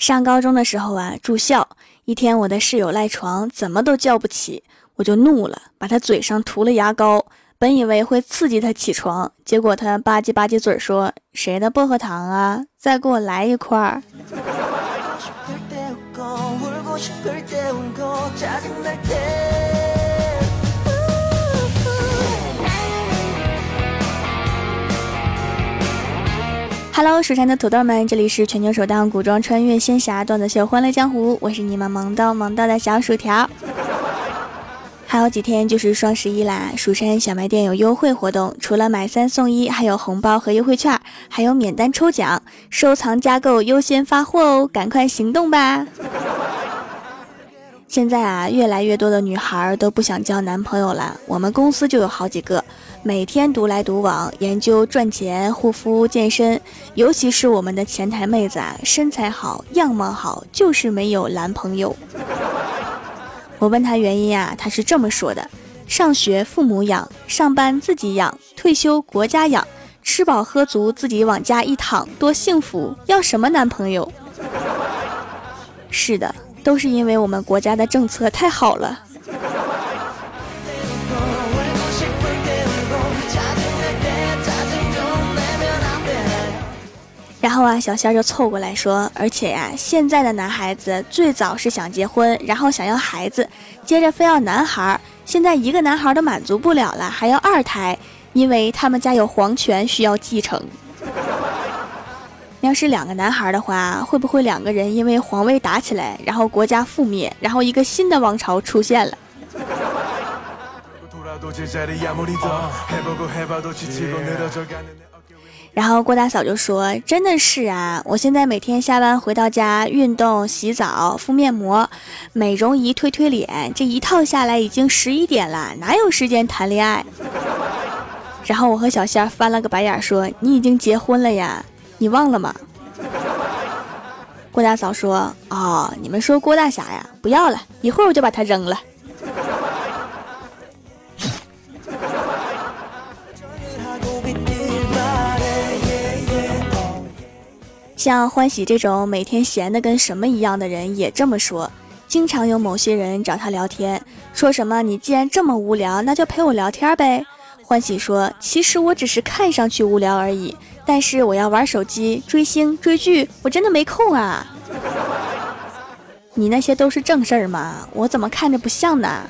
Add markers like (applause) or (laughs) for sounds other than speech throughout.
上高中的时候啊，住校，一天我的室友赖床，怎么都叫不起，我就怒了，把他嘴上涂了牙膏。本以为会刺激他起床，结果他吧唧吧唧嘴说：“谁的薄荷糖啊？再给我来一块儿。(laughs) ” Hello，蜀山的土豆们，这里是全球首档古装穿越仙侠段子秀《欢乐江湖》，我是你们萌到萌到的小薯条。还有几天就是双十一啦！蜀山小卖店有优惠活动，除了买三送一，还有红包和优惠券，还有免单抽奖，收藏加购优先发货哦！赶快行动吧！现在啊，越来越多的女孩都不想交男朋友了。我们公司就有好几个，每天独来独往，研究赚钱、护肤、健身。尤其是我们的前台妹子啊，身材好，样貌好，就是没有男朋友。我问她原因啊，她是这么说的：上学父母养，上班自己养，退休国家养，吃饱喝足自己往家一躺，多幸福！要什么男朋友？是的，都是因为我们国家的政策太好了。然后啊，小仙儿就凑过来说：“而且呀，现在的男孩子最早是想结婚，然后想要孩子，接着非要男孩。现在一个男孩都满足不了了，还要二胎，因为他们家有皇权需要继承。要是两个男孩的话，会不会两个人因为皇位打起来，然后国家覆灭，然后一个新的王朝出现了？”然后郭大嫂就说：“真的是啊，我现在每天下班回到家，运动、洗澡、敷面膜、美容仪推推脸，这一套下来已经十一点了，哪有时间谈恋爱？” (laughs) 然后我和小仙儿翻了个白眼说：“你已经结婚了呀，你忘了吗？”郭大嫂说：“哦，你们说郭大侠呀，不要了，一会儿我就把他扔了。”像欢喜这种每天闲的跟什么一样的人也这么说。经常有某些人找他聊天，说什么“你既然这么无聊，那就陪我聊天呗。”欢喜说：“其实我只是看上去无聊而已，但是我要玩手机、追星、追剧，我真的没空啊。(laughs) ”你那些都是正事儿吗？我怎么看着不像呢？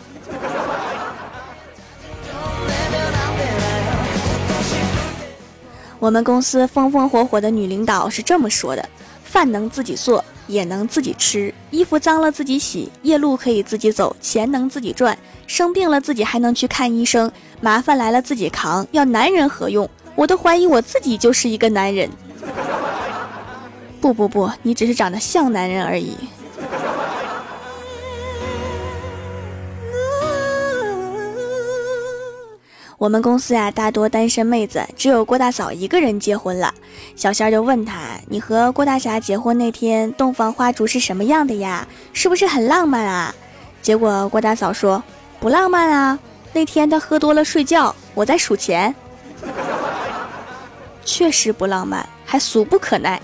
我们公司风风火火的女领导是这么说的：饭能自己做，也能自己吃；衣服脏了自己洗，夜路可以自己走，钱能自己赚，生病了自己还能去看医生，麻烦来了自己扛。要男人何用？我都怀疑我自己就是一个男人。不不不，你只是长得像男人而已。我们公司呀，大多单身妹子，只有郭大嫂一个人结婚了。小仙儿就问他：“你和郭大侠结婚那天，洞房花烛是什么样的呀？是不是很浪漫啊？”结果郭大嫂说：“不浪漫啊，那天他喝多了睡觉，我在数钱。(laughs) ”确实不浪漫，还俗不可耐。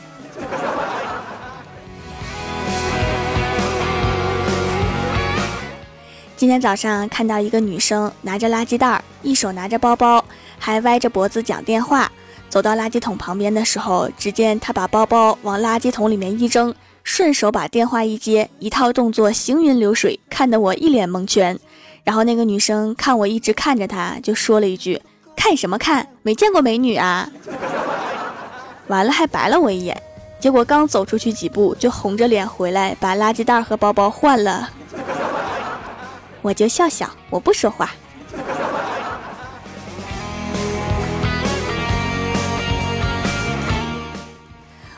今天早上看到一个女生拿着垃圾袋，一手拿着包包，还歪着脖子讲电话。走到垃圾桶旁边的时候，只见她把包包往垃圾桶里面一扔，顺手把电话一接，一套动作行云流水，看得我一脸蒙圈。然后那个女生看我一直看着她，就说了一句：“看什么看？没见过美女啊！”完了还白了我一眼。结果刚走出去几步，就红着脸回来，把垃圾袋和包包换了。我就笑笑，我不说话。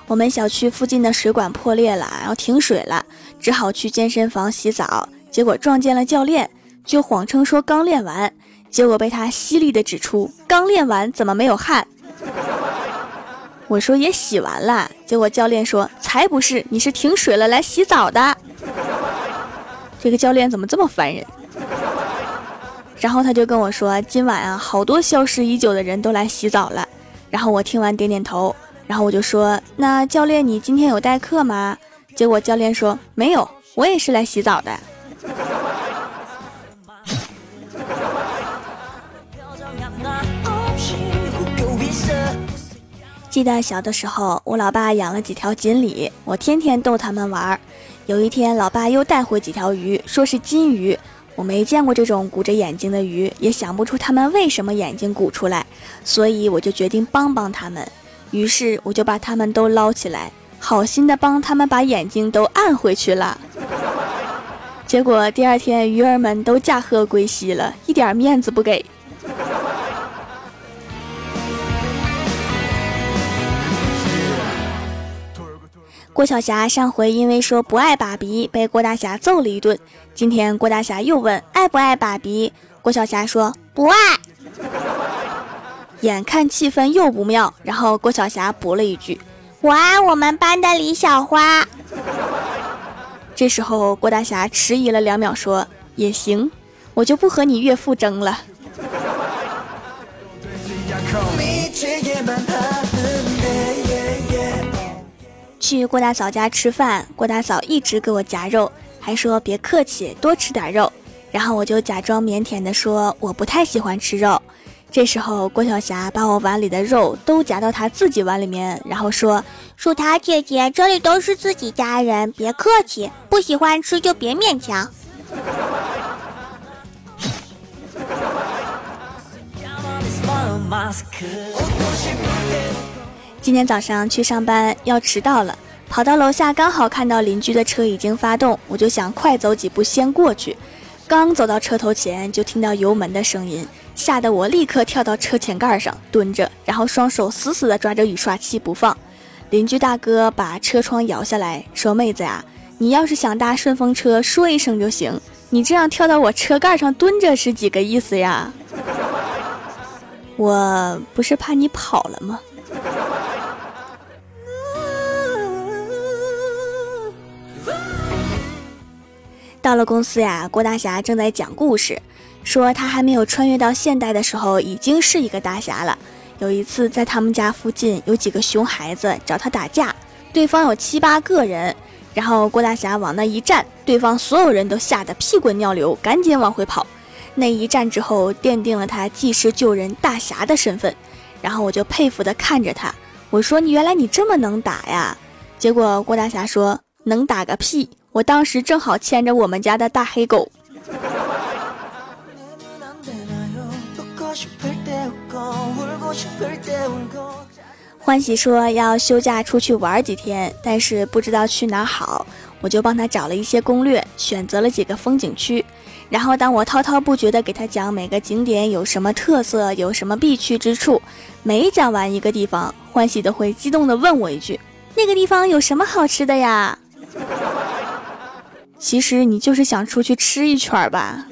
我们小区附近的水管破裂了，然后停水了，只好去健身房洗澡。结果撞见了教练，就谎称说刚练完，结果被他犀利的指出刚练完怎么没有汗？我说也洗完了，结果教练说才不是，你是停水了来洗澡的。这个教练怎么这么烦人？然后他就跟我说：“今晚啊，好多消失已久的人都来洗澡了。”然后我听完点点头，然后我就说：“那教练，你今天有代课吗？”结果教练说没有，我也是来洗澡的。记得小的时候，我老爸养了几条锦鲤，我天天逗他们玩。有一天，老爸又带回几条鱼，说是金鱼。我没见过这种鼓着眼睛的鱼，也想不出他们为什么眼睛鼓出来，所以我就决定帮帮他们。于是我就把他们都捞起来，好心的帮他们把眼睛都按回去了。结果第二天，鱼儿们都驾鹤归西了，一点面子不给。郭晓霞上回因为说不爱爸比，被郭大侠揍了一顿。今天郭大侠又问爱不爱爸比，郭晓霞说不爱。眼看气氛又不妙，然后郭晓霞补了一句：“我爱我们班的李小花。”这时候郭大侠迟疑了两秒，说：“也行，我就不和你岳父争了。”去郭大嫂家吃饭，郭大嫂一直给我夹肉，还说别客气，多吃点肉。然后我就假装腼腆的说我不太喜欢吃肉。这时候郭晓霞把我碗里的肉都夹到她自己碗里面，然后说：“薯条姐姐，这里都是自己家人，别客气，不喜欢吃就别勉强。”今天早上去上班要迟到了，跑到楼下刚好看到邻居的车已经发动，我就想快走几步先过去。刚走到车头前，就听到油门的声音，吓得我立刻跳到车前盖上蹲着，然后双手死死地抓着雨刷器不放。邻居大哥把车窗摇下来说：“妹子呀，你要是想搭顺风车，说一声就行。你这样跳到我车盖上蹲着是几个意思呀？我不是怕你跑了吗？”到了公司呀，郭大侠正在讲故事，说他还没有穿越到现代的时候，已经是一个大侠了。有一次在他们家附近有几个熊孩子找他打架，对方有七八个人，然后郭大侠往那一站，对方所有人都吓得屁滚尿流，赶紧往回跑。那一战之后，奠定了他济世救人大侠的身份。然后我就佩服地看着他，我说你原来你这么能打呀？结果郭大侠说能打个屁。我当时正好牵着我们家的大黑狗，欢喜说要休假出去玩几天，但是不知道去哪好，我就帮他找了一些攻略，选择了几个风景区。然后当我滔滔不绝的给他讲每个景点有什么特色，有什么必去之处，每讲完一个地方，欢喜都会激动的问我一句：“那个地方有什么好吃的呀？”其实你就是想出去吃一圈吧。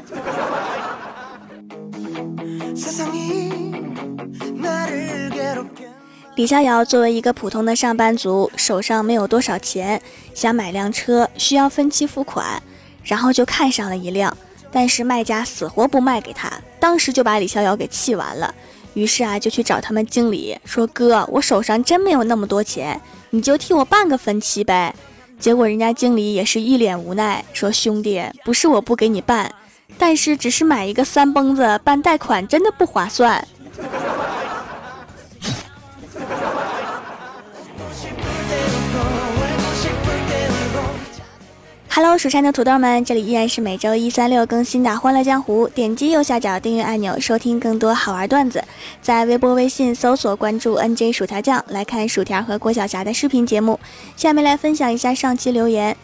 李逍遥作为一个普通的上班族，手上没有多少钱，想买辆车，需要分期付款，然后就看上了一辆，但是卖家死活不卖给他，当时就把李逍遥给气完了。于是啊，就去找他们经理说：“哥，我手上真没有那么多钱，你就替我办个分期呗。”结果人家经理也是一脸无奈，说：“兄弟，不是我不给你办，但是只是买一个三蹦子办贷款真的不划算。” Hello，蜀山的土豆们，这里依然是每周一、三、六更新的《欢乐江湖》。点击右下角订阅按钮，收听更多好玩段子。在微博、微信搜索关注 “nj 薯条酱”，来看薯条和郭晓霞的视频节目。下面来分享一下上期留言。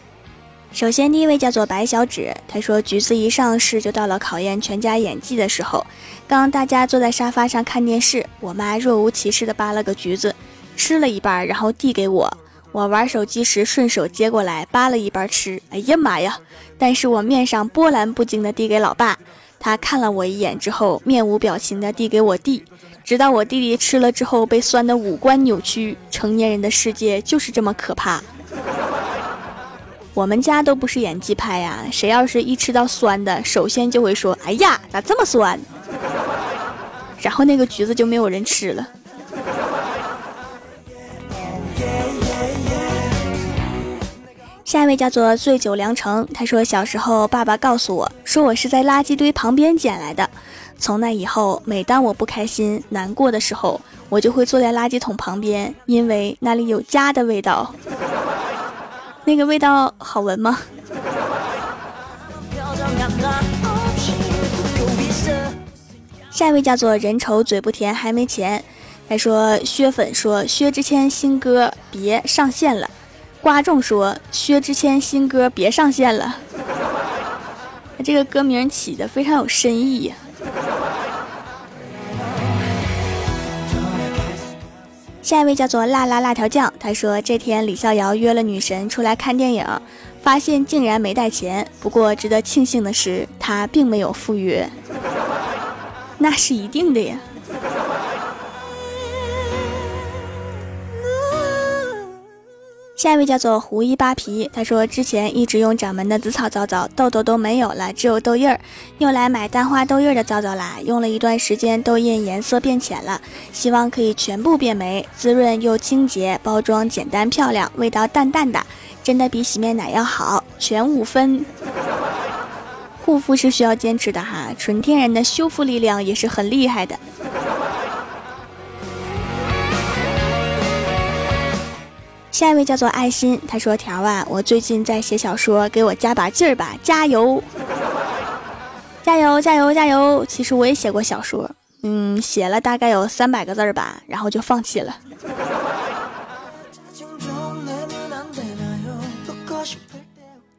首先，第一位叫做白小纸，他说：“橘子一上市就到了考验全家演技的时候。刚大家坐在沙发上看电视，我妈若无其事的扒了个橘子，吃了一半，然后递给我。”我玩手机时顺手接过来扒了一半吃，哎呀妈呀！但是我面上波澜不惊的递给老爸，他看了我一眼之后面无表情的递给我弟，直到我弟弟吃了之后被酸的五官扭曲。成年人的世界就是这么可怕。我们家都不是演技派呀，谁要是一吃到酸的，首先就会说：“哎呀，咋这么酸？”然后那个橘子就没有人吃了。下一位叫做醉酒良城，他说小时候爸爸告诉我说我是在垃圾堆旁边捡来的。从那以后，每当我不开心、难过的时候，我就会坐在垃圾桶旁边，因为那里有家的味道。那个味道好闻吗？下一位叫做人丑嘴不甜还没钱，他说薛粉说薛之谦新歌别上线了。瓜众说：“薛之谦新歌别上线了。”这个歌名起的非常有深意。下一位叫做辣辣辣条酱，他说这天李逍遥约了女神出来看电影，发现竟然没带钱。不过值得庆幸的是，他并没有赴约，那是一定的呀。下一位叫做胡一扒皮，他说之前一直用掌门的紫草皂皂，痘痘都没有了，只有痘印儿，用来买淡化痘印儿的皂皂啦。用了一段时间，痘印颜色变浅了，希望可以全部变没，滋润又清洁，包装简单漂亮，味道淡淡的，真的比洗面奶要好，全五分。护肤是需要坚持的哈，纯天然的修复力量也是很厉害的。下一位叫做爱心，他说：“条啊，我最近在写小说，给我加把劲儿吧，加油，(laughs) 加油，加油，加油！其实我也写过小说，嗯，写了大概有三百个字儿吧，然后就放弃了。(laughs) ”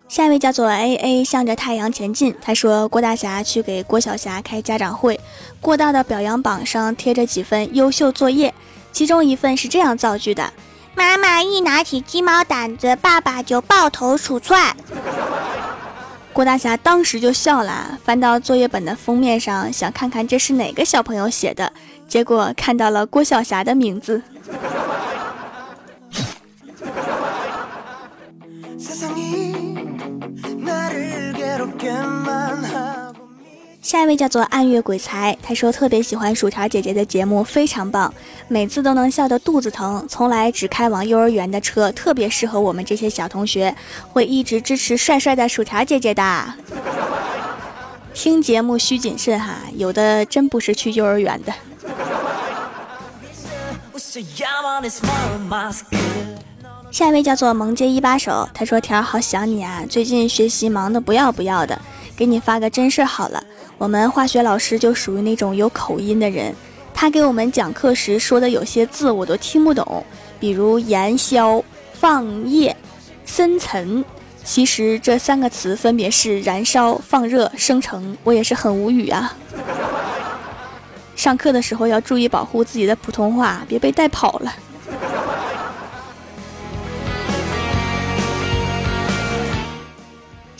下一位叫做 A A，向着太阳前进。他说：“郭大侠去给郭晓霞开家长会，过道的表扬榜上贴着几份优秀作业，其中一份是这样造句的。”妈妈一拿起鸡毛掸子，爸爸就抱头鼠窜。郭大侠当时就笑了，翻到作业本的封面上，想看看这是哪个小朋友写的，结果看到了郭晓霞的名字。一位叫做暗月鬼才，他说特别喜欢薯条姐姐的节目，非常棒，每次都能笑得肚子疼。从来只开往幼儿园的车，特别适合我们这些小同学，会一直支持帅帅的薯条姐姐的。听节目需谨慎哈，有的真不是去幼儿园的。下一位叫做萌街一把手，他说条好想你啊，最近学习忙得不要不要的，给你发个真事儿好了。我们化学老师就属于那种有口音的人，他给我们讲课时说的有些字我都听不懂，比如燃烧、放液、深层，其实这三个词分别是燃烧、放热、生成，我也是很无语啊。上课的时候要注意保护自己的普通话，别被带跑了。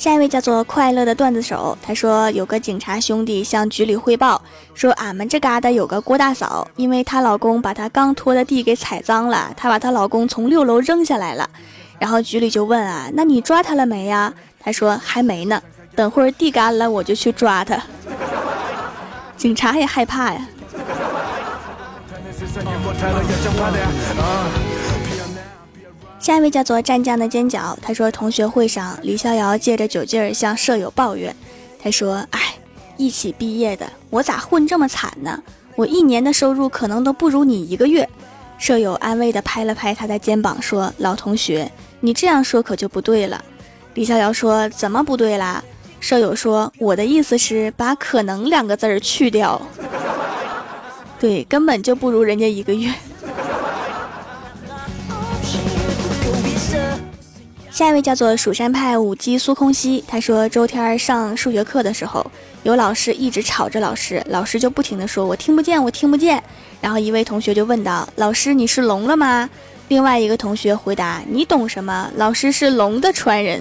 下一位叫做快乐的段子手，他说有个警察兄弟向局里汇报说，俺们这嘎达有个郭大嫂，因为她老公把她刚拖的地给踩脏了，她把她老公从六楼扔下来了。然后局里就问啊，那你抓他了没呀？他说还没呢，等会儿地干了我就去抓他。警察也害怕呀。下一位叫做战将的尖角，他说同学会上，李逍遥借着酒劲儿向舍友抱怨，他说：“哎，一起毕业的，我咋混这么惨呢？我一年的收入可能都不如你一个月。”舍友安慰地拍了拍他的肩膀，说：“老同学，你这样说可就不对了。”李逍遥说：“怎么不对啦？”舍友说：“我的意思是把‘可能’两个字儿去掉，对，根本就不如人家一个月。”下一位叫做蜀山派舞姬苏空兮，他说周天上数学课的时候，有老师一直吵着老师，老师就不停的说：“我听不见，我听不见。”然后一位同学就问道：“老师你是聋了吗？”另外一个同学回答：“你懂什么？老师是龙的传人。”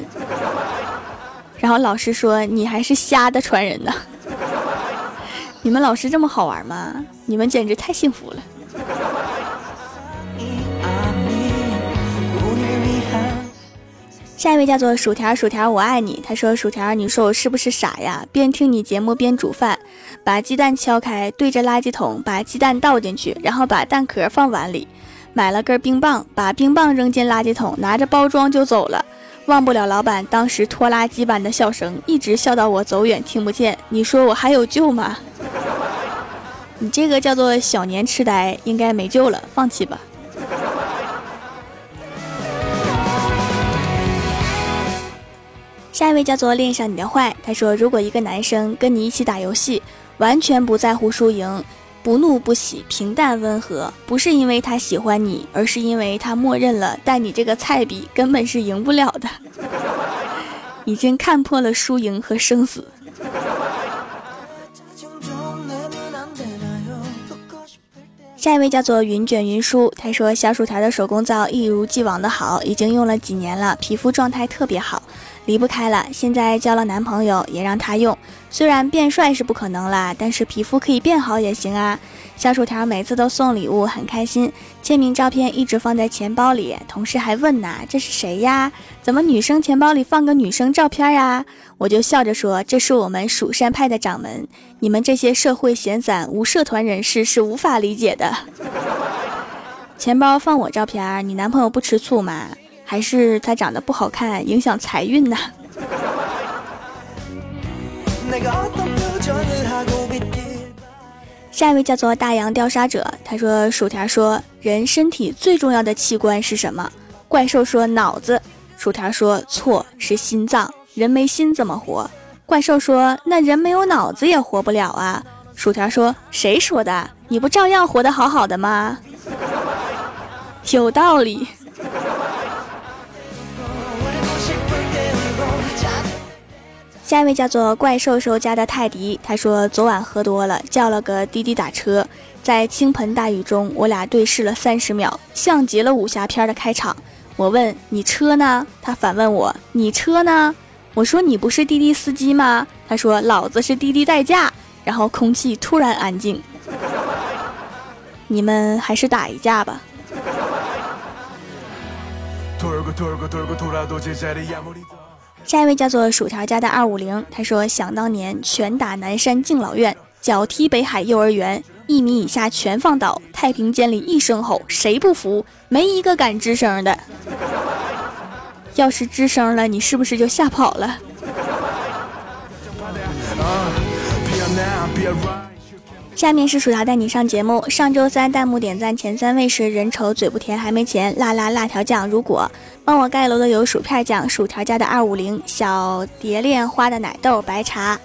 然后老师说：“你还是瞎的传人呢。(laughs) ”你们老师这么好玩吗？你们简直太幸福了。下一位叫做薯条，薯条我爱你。他说：“薯条，你说我是不是傻呀？边听你节目边煮饭，把鸡蛋敲开，对着垃圾桶把鸡蛋倒进去，然后把蛋壳放碗里，买了根冰棒，把冰棒扔进垃圾桶，拿着包装就走了。忘不了老板当时拖拉机般的笑声，一直笑到我走远听不见。你说我还有救吗？(laughs) 你这个叫做小年痴呆，应该没救了，放弃吧。下一位叫做恋上你的坏，他说：如果一个男生跟你一起打游戏，完全不在乎输赢，不怒不喜，平淡温和，不是因为他喜欢你，而是因为他默认了带你这个菜比根本是赢不了的，已经看破了输赢和生死。下一位叫做云卷云舒，他说小薯条的手工皂一如既往的好，已经用了几年了，皮肤状态特别好。离不开了，现在交了男朋友也让他用。虽然变帅是不可能啦，但是皮肤可以变好也行啊。小薯条每次都送礼物，很开心，签名照片一直放在钱包里。同事还问呢，这是谁呀？怎么女生钱包里放个女生照片呀？我就笑着说，这是我们蜀山派的掌门，你们这些社会闲散无社团人士是无法理解的。(laughs) 钱包放我照片，你男朋友不吃醋吗？还是他长得不好看，影响财运呢。下一位叫做大洋调沙者，他说：“薯条说，人身体最重要的器官是什么？”怪兽说：“脑子。”薯条说：“错，是心脏。人没心怎么活？”怪兽说：“那人没有脑子也活不了啊。”薯条说：“谁说的？你不照样活得好好的吗？”有道理。下一位叫做怪兽兽家的泰迪，他说昨晚喝多了，叫了个滴滴打车，在倾盆大雨中，我俩对视了三十秒，像极了武侠片的开场。我问你车呢？他反问我你车呢？我说你不是滴滴司机吗？他说老子是滴滴代驾。然后空气突然安静，(laughs) 你们还是打一架吧。下一位叫做薯条家的二五零，他说：“想当年拳打南山敬老院，脚踢北海幼儿园，一米以下全放倒，太平间里一声吼，谁不服？没一个敢吱声的。要是吱声了，你是不是就吓跑了？”下面是薯条带你上节目。上周三弹幕点赞前三位是人丑嘴不甜还没钱辣辣辣条酱。如果帮我盖楼的有薯片酱、薯条家的二五零、小蝶恋花的奶豆、白茶、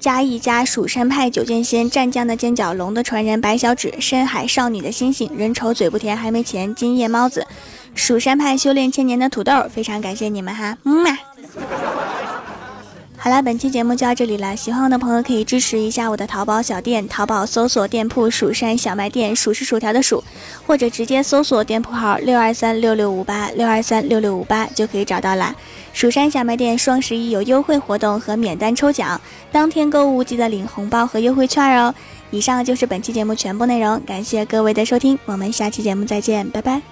加一加蜀山派九剑仙、战将的尖角、龙的传人、白小指、深海少女的星星、人丑嘴不甜还没钱、金夜猫子、蜀山派修炼千年的土豆。非常感谢你们哈，么么。好了，本期节目就到这里了。喜欢我的朋友可以支持一下我的淘宝小店，淘宝搜索店铺“蜀山小卖店”，数是薯条的数，或者直接搜索店铺号六二三六六五八六二三六六五八就可以找到啦。蜀山小卖店双十一有优惠活动和免单抽奖，当天购物记得领红包和优惠券哦。以上就是本期节目全部内容，感谢各位的收听，我们下期节目再见，拜拜。